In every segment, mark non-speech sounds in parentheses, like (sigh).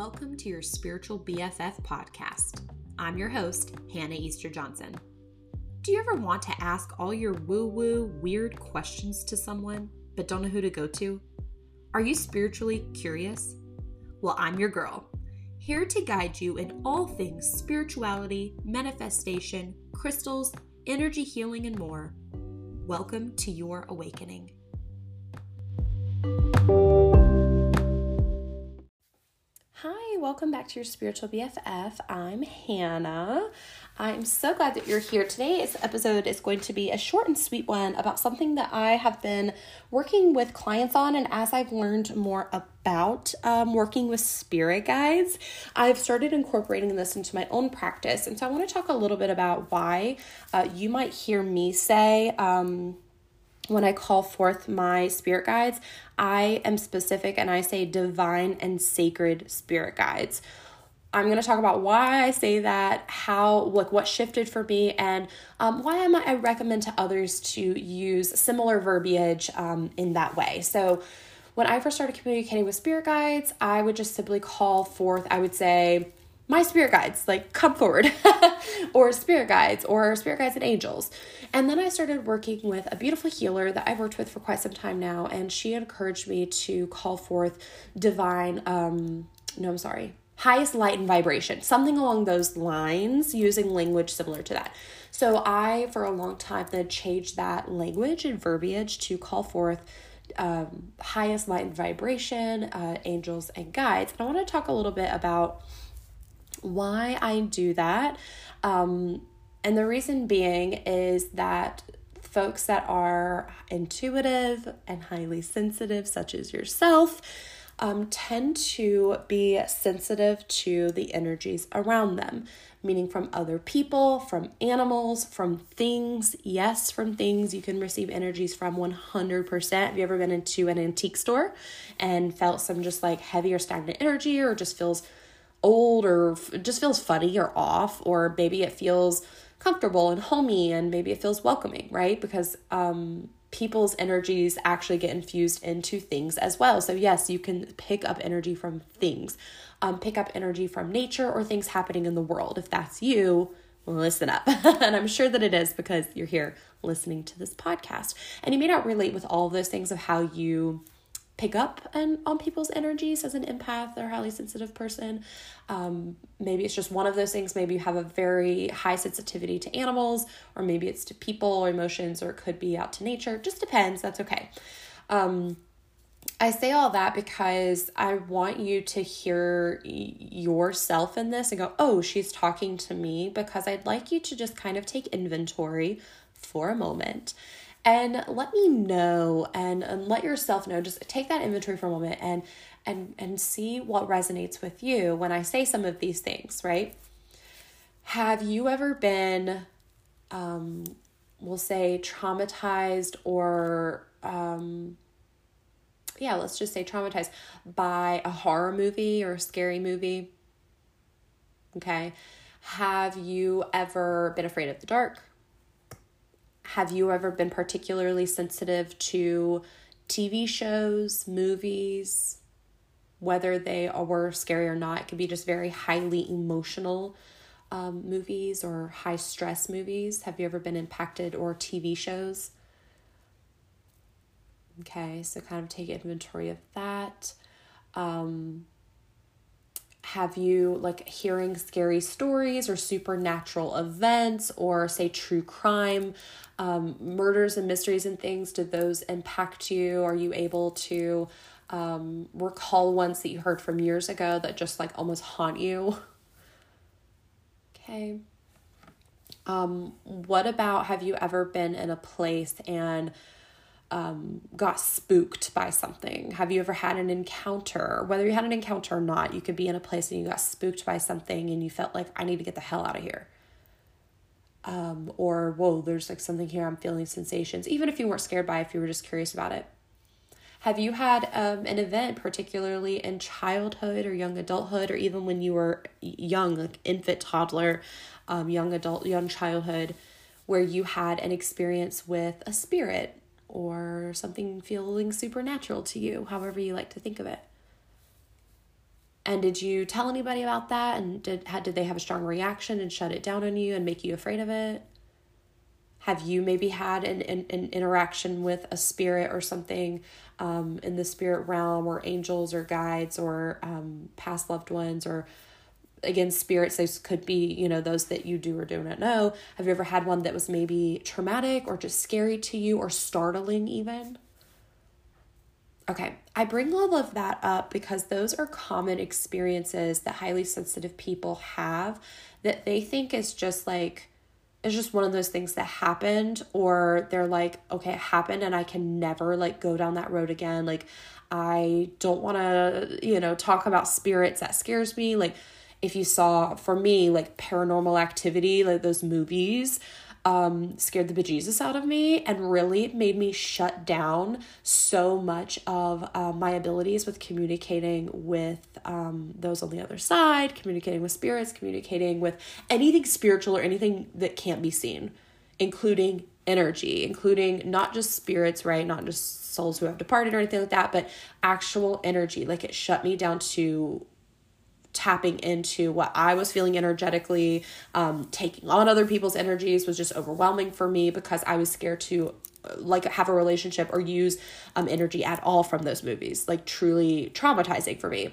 Welcome to your Spiritual BFF podcast. I'm your host, Hannah Easter Johnson. Do you ever want to ask all your woo woo, weird questions to someone, but don't know who to go to? Are you spiritually curious? Well, I'm your girl, here to guide you in all things spirituality, manifestation, crystals, energy healing, and more. Welcome to your awakening. Welcome back to your spiritual BFF. I'm Hannah. I'm so glad that you're here. Today's episode is going to be a short and sweet one about something that I have been working with clients on. And as I've learned more about um, working with spirit guides, I've started incorporating this into my own practice. And so I want to talk a little bit about why uh, you might hear me say, um, when I call forth my spirit guides, I am specific and I say divine and sacred spirit guides. I'm going to talk about why I say that, how, like, what shifted for me, and um, why I might I recommend to others to use similar verbiage um, in that way. So, when I first started communicating with spirit guides, I would just simply call forth, I would say, my spirit guides, like come forward, (laughs) or spirit guides, or spirit guides and angels. And then I started working with a beautiful healer that I've worked with for quite some time now, and she encouraged me to call forth divine, um, no, I'm sorry, highest light and vibration, something along those lines, using language similar to that. So I, for a long time, then changed that language and verbiage to call forth um, highest light and vibration, uh, angels and guides. And I want to talk a little bit about why I do that. Um, and the reason being is that folks that are intuitive and highly sensitive, such as yourself, um, tend to be sensitive to the energies around them, meaning from other people, from animals, from things. Yes, from things you can receive energies from 100%. Have you ever been into an antique store and felt some just like heavy or stagnant energy or just feels old or just feels funny or off or maybe it feels comfortable and homey and maybe it feels welcoming right because um people's energies actually get infused into things as well so yes you can pick up energy from things um, pick up energy from nature or things happening in the world if that's you listen up. (laughs) and I'm sure that it is because you're here listening to this podcast. And you may not relate with all of those things of how you pick up and on people's energies as an empath or highly sensitive person. Um, maybe it's just one of those things. Maybe you have a very high sensitivity to animals, or maybe it's to people or emotions, or it could be out to nature. Just depends. That's okay. Um, I say all that because I want you to hear yourself in this and go, oh, she's talking to me, because I'd like you to just kind of take inventory for a moment and let me know and, and let yourself know just take that inventory for a moment and and and see what resonates with you when i say some of these things right? Have you ever been um we'll say traumatized or um yeah let's just say traumatized by a horror movie or a scary movie? Okay. Have you ever been afraid of the dark have you ever been particularly sensitive to TV shows, movies, whether they were scary or not? It could be just very highly emotional um, movies or high stress movies. Have you ever been impacted or TV shows? Okay, so kind of take inventory of that. Um, have you like hearing scary stories or supernatural events or say true crime um, murders and mysteries and things? Did those impact you? Are you able to um, recall ones that you heard from years ago that just like almost haunt you? Okay. Um, what about have you ever been in a place and um, got spooked by something? Have you ever had an encounter? Whether you had an encounter or not, you could be in a place and you got spooked by something and you felt like, I need to get the hell out of here. Um, or, whoa, there's like something here, I'm feeling sensations, even if you weren't scared by it, if you were just curious about it. Have you had um, an event, particularly in childhood or young adulthood, or even when you were young, like infant, toddler, um, young adult, young childhood, where you had an experience with a spirit or something feeling supernatural to you, however you like to think of it. And did you tell anybody about that? And did had did they have a strong reaction and shut it down on you and make you afraid of it? Have you maybe had an, an, an interaction with a spirit or something um, in the spirit realm, or angels or guides or um, past loved ones, or again, spirits? Those could be, you know, those that you do or do not know. Have you ever had one that was maybe traumatic or just scary to you or startling, even? Okay, I bring all of that up because those are common experiences that highly sensitive people have that they think is just like, it's just one of those things that happened, or they're like, okay, it happened and I can never like go down that road again. Like, I don't want to, you know, talk about spirits. That scares me. Like, if you saw, for me, like paranormal activity, like those movies, um, scared the bejesus out of me and really made me shut down so much of uh, my abilities with communicating with um, those on the other side, communicating with spirits, communicating with anything spiritual or anything that can't be seen, including energy, including not just spirits, right? Not just souls who have departed or anything like that, but actual energy. Like it shut me down to tapping into what I was feeling energetically, um, taking on other people's energies was just overwhelming for me because I was scared to like have a relationship or use um, energy at all from those movies. Like truly traumatizing for me.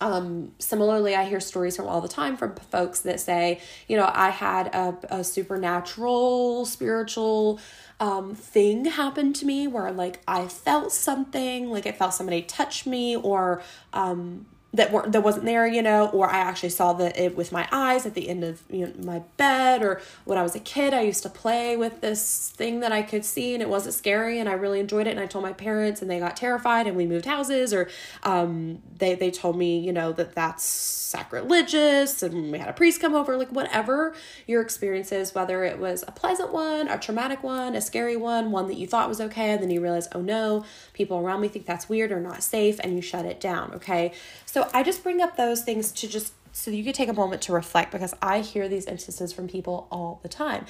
Um, similarly, I hear stories from all the time from folks that say, you know, I had a, a supernatural, spiritual um, thing happen to me where like I felt something, like I felt somebody touch me, or um, that weren't that wasn't there, you know, or I actually saw that it with my eyes at the end of you know my bed, or when I was a kid, I used to play with this thing that I could see, and it wasn't scary, and I really enjoyed it, and I told my parents, and they got terrified, and we moved houses, or um, they they told me, you know, that that's sacrilegious, and we had a priest come over, like whatever your experience is, whether it was a pleasant one, a traumatic one, a scary one, one that you thought was okay, and then you realize, oh no, people around me think that's weird or not safe, and you shut it down, okay, so I just bring up those things to just so you could take a moment to reflect because I hear these instances from people all the time.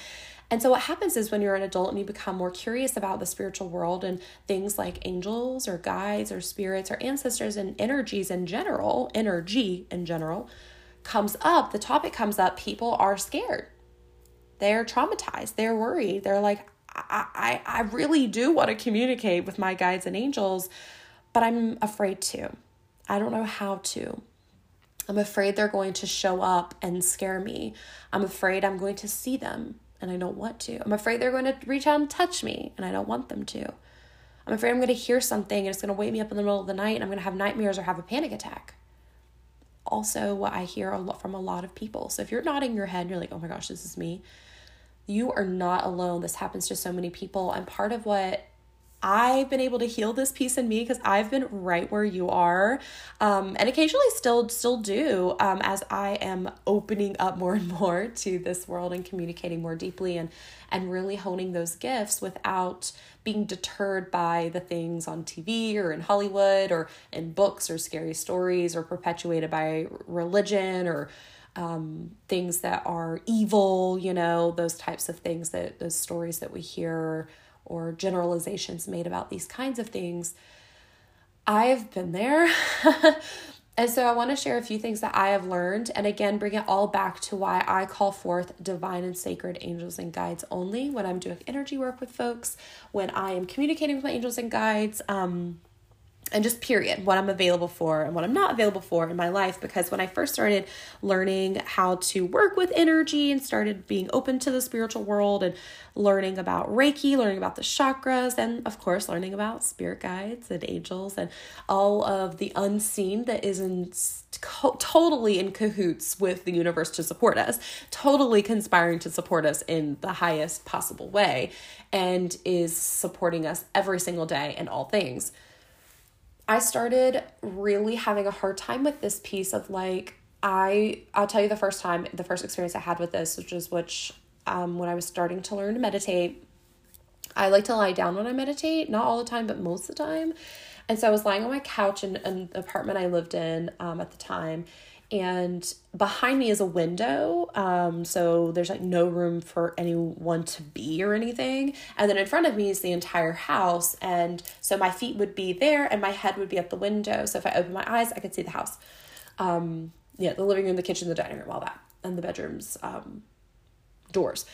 And so, what happens is when you're an adult and you become more curious about the spiritual world and things like angels or guides or spirits or ancestors and energies in general, energy in general, comes up, the topic comes up, people are scared. They're traumatized. They're worried. They're like, I, I, I really do want to communicate with my guides and angels, but I'm afraid to. I don't know how to. I'm afraid they're going to show up and scare me. I'm afraid I'm going to see them and I don't want to. I'm afraid they're going to reach out and touch me and I don't want them to. I'm afraid I'm going to hear something and it's going to wake me up in the middle of the night and I'm going to have nightmares or have a panic attack. Also, what I hear a lot from a lot of people. So if you're nodding your head and you're like, oh my gosh, this is me, you are not alone. This happens to so many people. And part of what I've been able to heal this piece in me because I've been right where you are, um, and occasionally still still do um, as I am opening up more and more (laughs) to this world and communicating more deeply and and really honing those gifts without being deterred by the things on TV or in Hollywood or in books or scary stories or perpetuated by religion or um, things that are evil, you know, those types of things that those stories that we hear or generalizations made about these kinds of things. I've been there. (laughs) and so I want to share a few things that I have learned and again bring it all back to why I call forth divine and sacred angels and guides only when I'm doing energy work with folks, when I am communicating with my angels and guides. Um, and just period what i'm available for and what i'm not available for in my life. Because when i first started learning how to work with energy and started being open to the spiritual world and learning about reiki learning about the chakras and of course learning about spirit guides and angels and all of the unseen that isn't totally in cahoots with the universe to support us totally conspiring to support us in the highest possible way and is supporting us every single day in all things I started really having a hard time with this piece of like I I'll tell you the first time the first experience I had with this which is which um when I was starting to learn to meditate I like to lie down when I meditate not all the time but most of the time. And so I was lying on my couch in, the apartment I lived in um at the time and behind me is a window um so there's like no room for anyone to be or anything. And then in front of me is the entire house and so my feet would be there and my head would be at the window. So if i open my eyes i could see the house. Um, yeah, the living room, the kitchen, the dining room, all that, and the bedrooms, um, doors.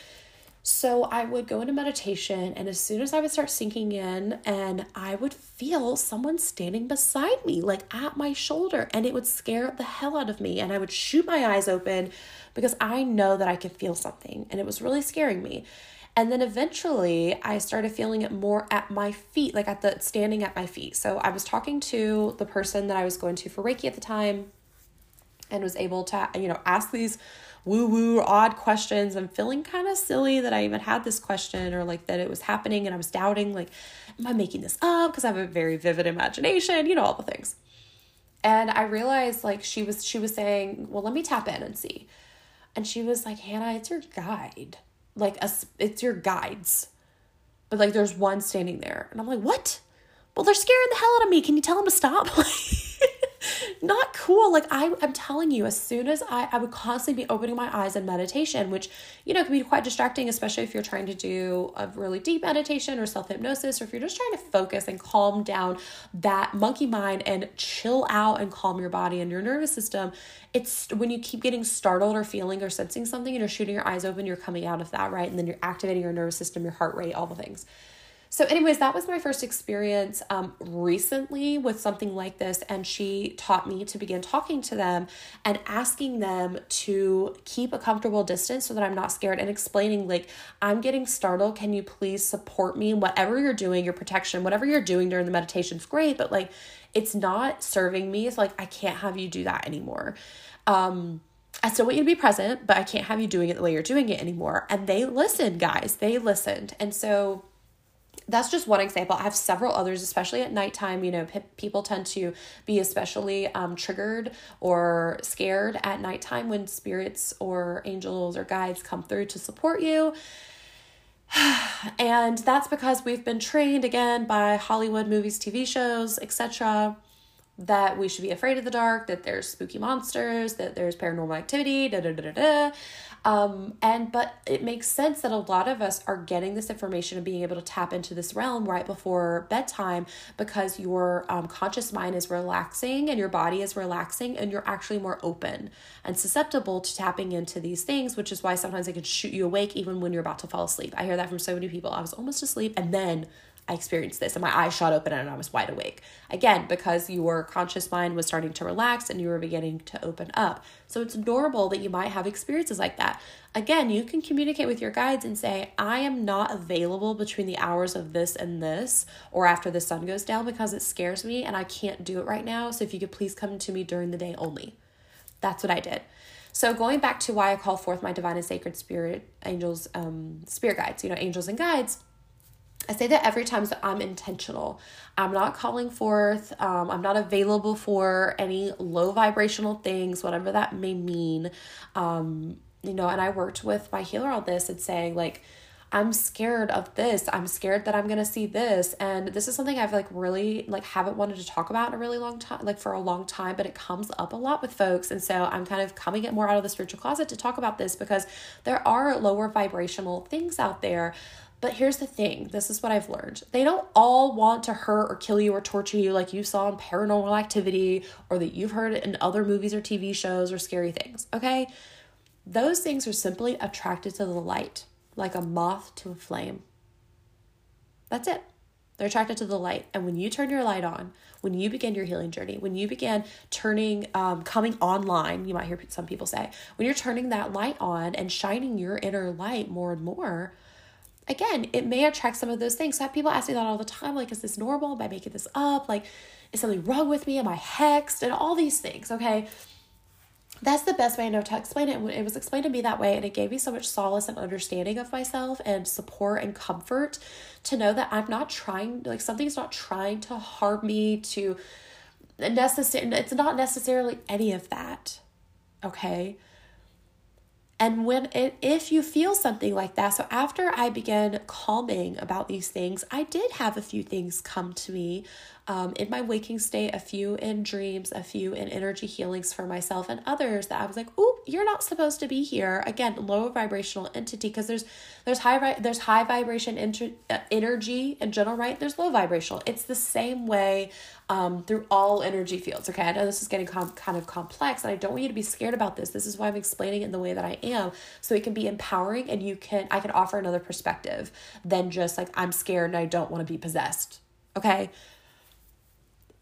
So I would go into meditation, and as soon as I would start sinking in, and I would feel someone standing beside me, like at my shoulder, and it would scare the hell out of me. And I would shoot my eyes open because I know that I could feel something, and it was really scaring me. And then eventually I started feeling it more at my feet, like at the standing at my feet. So I was talking to the person that I was going to for Reiki at the time and was able to, you know, ask these woo woo odd questions. I'm feeling kind of silly that I even had this question or like that it was happening and I was doubting, like, am I making this up? Because I have a very vivid imagination, you know, all the things. And I realized like she was she was saying, Well, let me tap in and see. And she was like, Hannah, it's your guide. Like a, it's your guides. But like there's one standing there. And I'm like, what? Well, they're scaring the hell out of me. Can you tell them to stop? (laughs) not cool. Like I, I'm telling you, as soon as I, I would constantly be opening my eyes in meditation, which, you know, can be quite distracting, especially if you're trying to do a really deep meditation or self hypnosis, or if you're just trying to focus and calm down that monkey mind and chill out and calm your body and your nervous system. It's when you keep getting startled or feeling or sensing something and you're shooting your eyes open, you're coming out of that, right? And then you're activating your nervous system, your heart rate, all the things. So, anyways, that was my first experience um, recently with something like this. And she taught me to begin talking to them and asking them to keep a comfortable distance so that I'm not scared and explaining, like, I'm getting startled. Can you please support me? Whatever you're doing, your protection, whatever you're doing during the meditation is great, but like, it's not serving me. It's like, I can't have you do that anymore. Um, I still want you to be present, but I can't have you doing it the way you're doing it anymore. And they listened, guys. They listened. And so, that's just one example. I have several others, especially at nighttime. You know, people tend to be especially um, triggered or scared at nighttime when spirits or angels or guides come through to support you. (sighs) and that's because we've been trained again by Hollywood movies, TV shows, etc that we should be afraid of the dark, that there's spooky monsters, that there's paranormal activity, da da da da da. Um, and but it makes sense that a lot of us are getting this information and being able to tap into this realm right before bedtime because your um, conscious mind is relaxing and your body is relaxing and you're actually more open and susceptible to tapping into these things, which is why sometimes it can shoot you awake even when you're about to fall asleep. I hear that from so many people. I was almost asleep and then I experienced this and my eyes shot open and I was wide awake. Again, because your conscious mind was starting to relax and you were beginning to open up. So it's normal that you might have experiences like that. Again, you can communicate with your guides and say, I am not available between the hours of this and this or after the sun goes down because it scares me and I can't do it right now. So if you could please come to me during the day only. That's what I did. So going back to why I call forth my divine and sacred spirit angels, um, spirit guides, you know, angels and guides I say that every time so I'm intentional. I'm not calling forth, um, I'm not available for any low vibrational things, whatever that may mean. Um, you know, and I worked with my healer on this and saying, like, I'm scared of this. I'm scared that I'm going to see this. And this is something I've like really like haven't wanted to talk about in a really long time, like for a long time, but it comes up a lot with folks. And so I'm kind of coming it more out of the spiritual closet to talk about this because there are lower vibrational things out there but here's the thing this is what I've learned. They don't all want to hurt or kill you or torture you like you saw in paranormal activity or that you've heard in other movies or TV shows or scary things, okay? Those things are simply attracted to the light, like a moth to a flame. That's it. They're attracted to the light. And when you turn your light on, when you begin your healing journey, when you begin turning, um, coming online, you might hear some people say, when you're turning that light on and shining your inner light more and more, again, it may attract some of those things. So I have people ask me that all the time like, is this normal? Am I making this up? Like, is something wrong with me? Am I hexed? And all these things, okay? That's the best way I know to explain it. It was explained to me that way, and it gave me so much solace and understanding of myself and support and comfort to know that I'm not trying, like, something's not trying to harm me, to necessarily, it's not necessarily any of that, okay? And when it, if you feel something like that, so after I began calming about these things, I did have a few things come to me um, in my waking state, a few in dreams, a few in energy healings for myself, and others that I was like, "Oh, you're not supposed to be here." Again, low vibrational entity because there's there's high there's high vibration inter- uh, energy in general, right? There's low vibrational. It's the same way um, through all energy fields. Okay, I know this is getting com- kind of complex, and I don't want you to be scared about this. This is why I'm explaining it in the way that I am, so it can be empowering, and you can I can offer another perspective than just like I'm scared and I don't want to be possessed. Okay,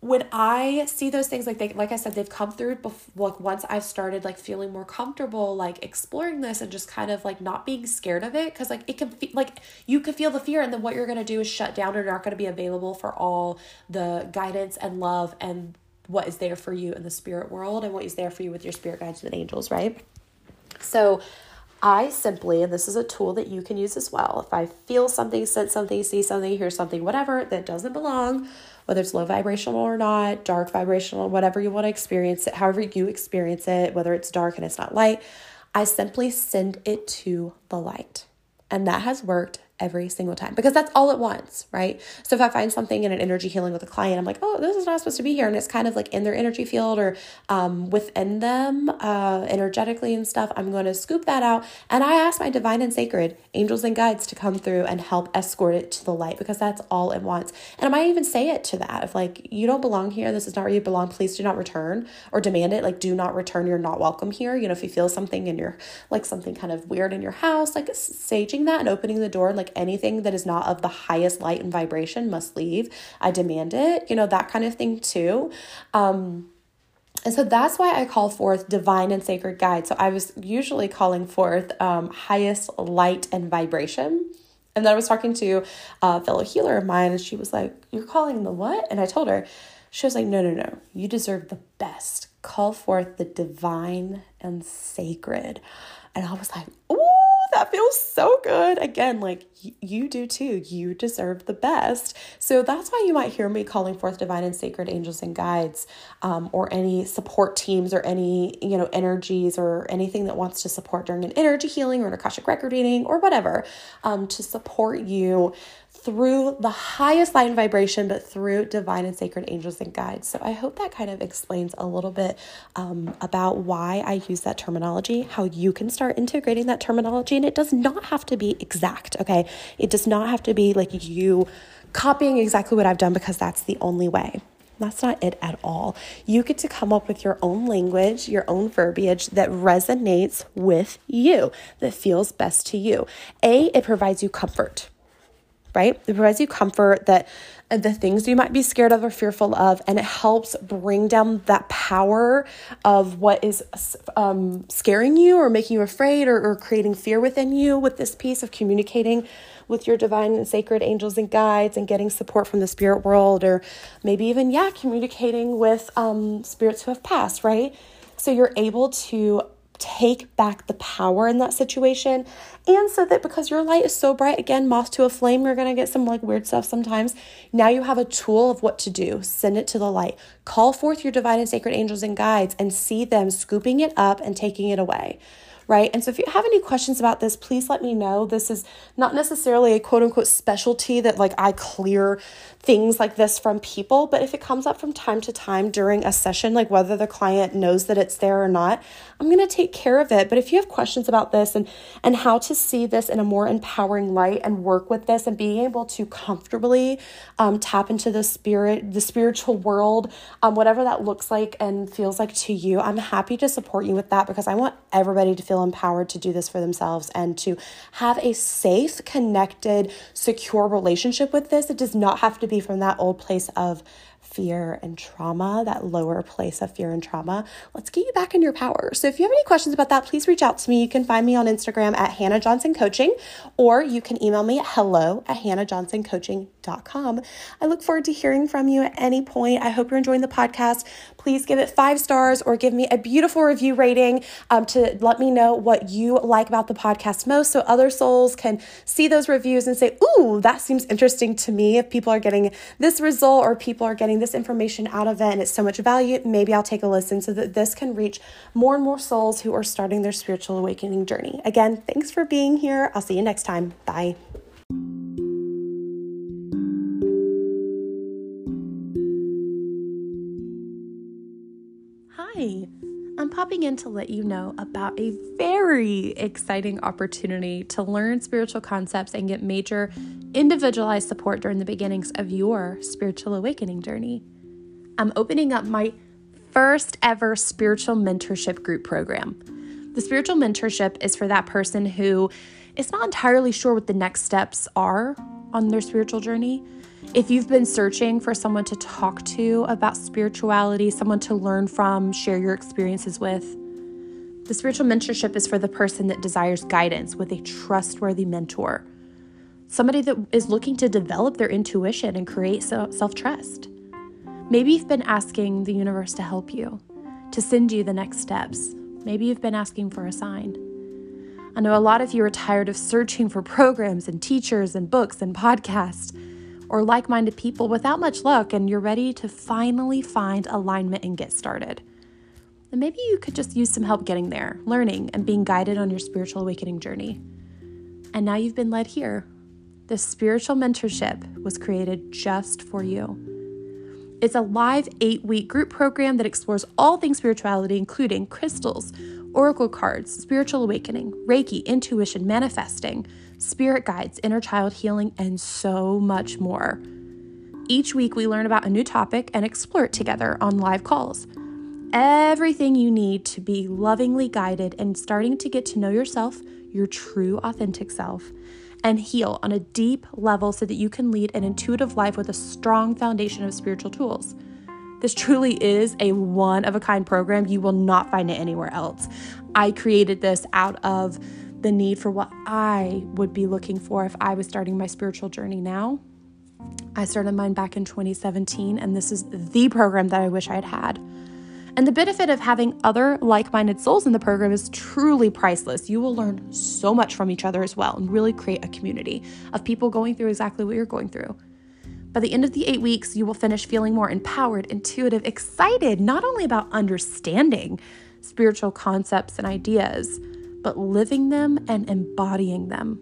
when I see those things, like they, like I said, they've come through. Before, like once I've started like feeling more comfortable, like exploring this and just kind of like not being scared of it, because like it can feel like you can feel the fear, and then what you're gonna do is shut down, or not gonna be available for all the guidance and love and what is there for you in the spirit world and what is there for you with your spirit guides and angels, right? So I simply, and this is a tool that you can use as well. If I feel something, sense something, see something, hear something, whatever that doesn't belong, whether it's low vibrational or not, dark vibrational, whatever you want to experience it, however you experience it, whether it's dark and it's not light, I simply send it to the light. And that has worked every single time because that's all it wants, right? So if I find something in an energy healing with a client, I'm like, oh, this is not supposed to be here. And it's kind of like in their energy field or um, within them uh, energetically and stuff. I'm going to scoop that out. And I ask my divine and sacred angels and guides to come through and help escort it to the light because that's all it wants. And I might even say it to that if like, you don't belong here. This is not where you belong. Please do not return or demand it. Like, do not return. You're not welcome here. You know, if you feel something and you're like something kind of weird in your house, like saging that and opening the door and like like anything that is not of the highest light and vibration must leave. I demand it, you know, that kind of thing too. Um, and so that's why I call forth divine and sacred guide. So I was usually calling forth um, highest light and vibration. And then I was talking to a fellow healer of mine, and she was like, You're calling the what? And I told her, She was like, No, no, no. You deserve the best. Call forth the divine and sacred. And I was like, Ooh that feels so good. Again, like you do too. You deserve the best. So that's why you might hear me calling forth divine and sacred angels and guides, um, or any support teams, or any you know energies, or anything that wants to support during an energy healing or an akashic record reading or whatever, um, to support you through the highest and vibration, but through divine and sacred angels and guides. So I hope that kind of explains a little bit um, about why I use that terminology, how you can start integrating that terminology. And it does not have to be exact, okay? It does not have to be like you copying exactly what I've done because that's the only way. That's not it at all. You get to come up with your own language, your own verbiage that resonates with you, that feels best to you. A, it provides you comfort right? It provides you comfort that uh, the things you might be scared of or fearful of, and it helps bring down that power of what is um, scaring you or making you afraid or, or creating fear within you with this piece of communicating with your divine and sacred angels and guides and getting support from the spirit world, or maybe even, yeah, communicating with um, spirits who have passed, right? So you're able to take back the power in that situation. And so that because your light is so bright, again, moth to a flame, you're going to get some like weird stuff sometimes. Now you have a tool of what to do. Send it to the light. Call forth your divine and sacred angels and guides and see them scooping it up and taking it away right? And so if you have any questions about this, please let me know. This is not necessarily a quote unquote specialty that like I clear things like this from people, but if it comes up from time to time during a session, like whether the client knows that it's there or not, I'm going to take care of it. But if you have questions about this and and how to see this in a more empowering light and work with this and being able to comfortably um, tap into the spirit, the spiritual world, um, whatever that looks like and feels like to you, I'm happy to support you with that because I want everybody to feel feel empowered to do this for themselves and to have a safe, connected, secure relationship with this. It does not have to be from that old place of fear and trauma, that lower place of fear and trauma. Let's get you back in your power. So if you have any questions about that, please reach out to me. You can find me on Instagram at Hannah Johnson Coaching, or you can email me at hello at hannahjohnsoncoaching.com. I look forward to hearing from you at any point. I hope you're enjoying the podcast. Please give it five stars or give me a beautiful review rating um, to let me know what you like about the podcast most so other souls can see those reviews and say, Ooh, that seems interesting to me. If people are getting this result or people are getting this information out of it and it's so much value, maybe I'll take a listen so that this can reach more and more souls who are starting their spiritual awakening journey. Again, thanks for being here. I'll see you next time. Bye. Hi, I'm popping in to let you know about a very exciting opportunity to learn spiritual concepts and get major individualized support during the beginnings of your spiritual awakening journey. I'm opening up my first ever spiritual mentorship group program. The spiritual mentorship is for that person who is not entirely sure what the next steps are on their spiritual journey if you've been searching for someone to talk to about spirituality, someone to learn from, share your experiences with, the spiritual mentorship is for the person that desires guidance with a trustworthy mentor, somebody that is looking to develop their intuition and create self trust. Maybe you've been asking the universe to help you, to send you the next steps. Maybe you've been asking for a sign. I know a lot of you are tired of searching for programs and teachers and books and podcasts or like minded people without much luck, and you're ready to finally find alignment and get started. And maybe you could just use some help getting there, learning, and being guided on your spiritual awakening journey. And now you've been led here. This spiritual mentorship was created just for you. It's a live eight week group program that explores all things spirituality, including crystals, oracle cards, spiritual awakening, Reiki, intuition, manifesting spirit guides, inner child healing, and so much more. Each week, we learn about a new topic and explore it together on live calls. Everything you need to be lovingly guided and starting to get to know yourself, your true, authentic self, and heal on a deep level so that you can lead an intuitive life with a strong foundation of spiritual tools. This truly is a one of a kind program. You will not find it anywhere else. I created this out of the need for what I would be looking for if I was starting my spiritual journey now. I started mine back in 2017, and this is the program that I wish I had had. And the benefit of having other like minded souls in the program is truly priceless. You will learn so much from each other as well and really create a community of people going through exactly what you're going through. By the end of the eight weeks, you will finish feeling more empowered, intuitive, excited, not only about understanding spiritual concepts and ideas but living them and embodying them.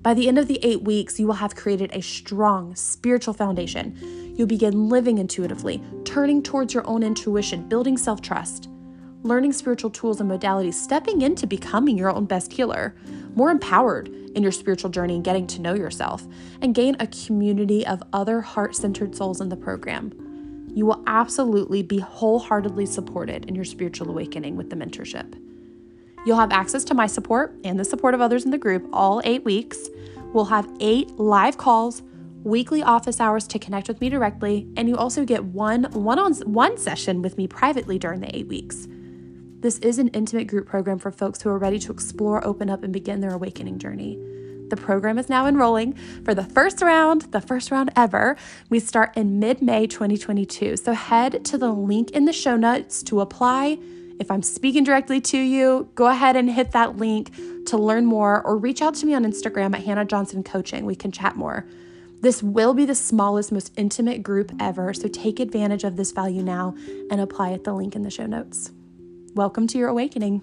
By the end of the eight weeks, you will have created a strong spiritual foundation. You'll begin living intuitively, turning towards your own intuition, building self trust, learning spiritual tools and modalities, stepping into becoming your own best healer, more empowered in your spiritual journey and getting to know yourself, and gain a community of other heart centered souls in the program. You will absolutely be wholeheartedly supported in your spiritual awakening with the mentorship. You'll have access to my support and the support of others in the group all eight weeks. We'll have eight live calls, weekly office hours to connect with me directly, and you also get one one on one session with me privately during the eight weeks. This is an intimate group program for folks who are ready to explore, open up, and begin their awakening journey. The program is now enrolling for the first round, the first round ever. We start in mid May 2022. So head to the link in the show notes to apply if I'm speaking directly to you, go ahead and hit that link to learn more or reach out to me on Instagram at Hannah Johnson Coaching. We can chat more. This will be the smallest, most intimate group ever, so take advantage of this value now and apply at the link in the show notes. Welcome to your awakening.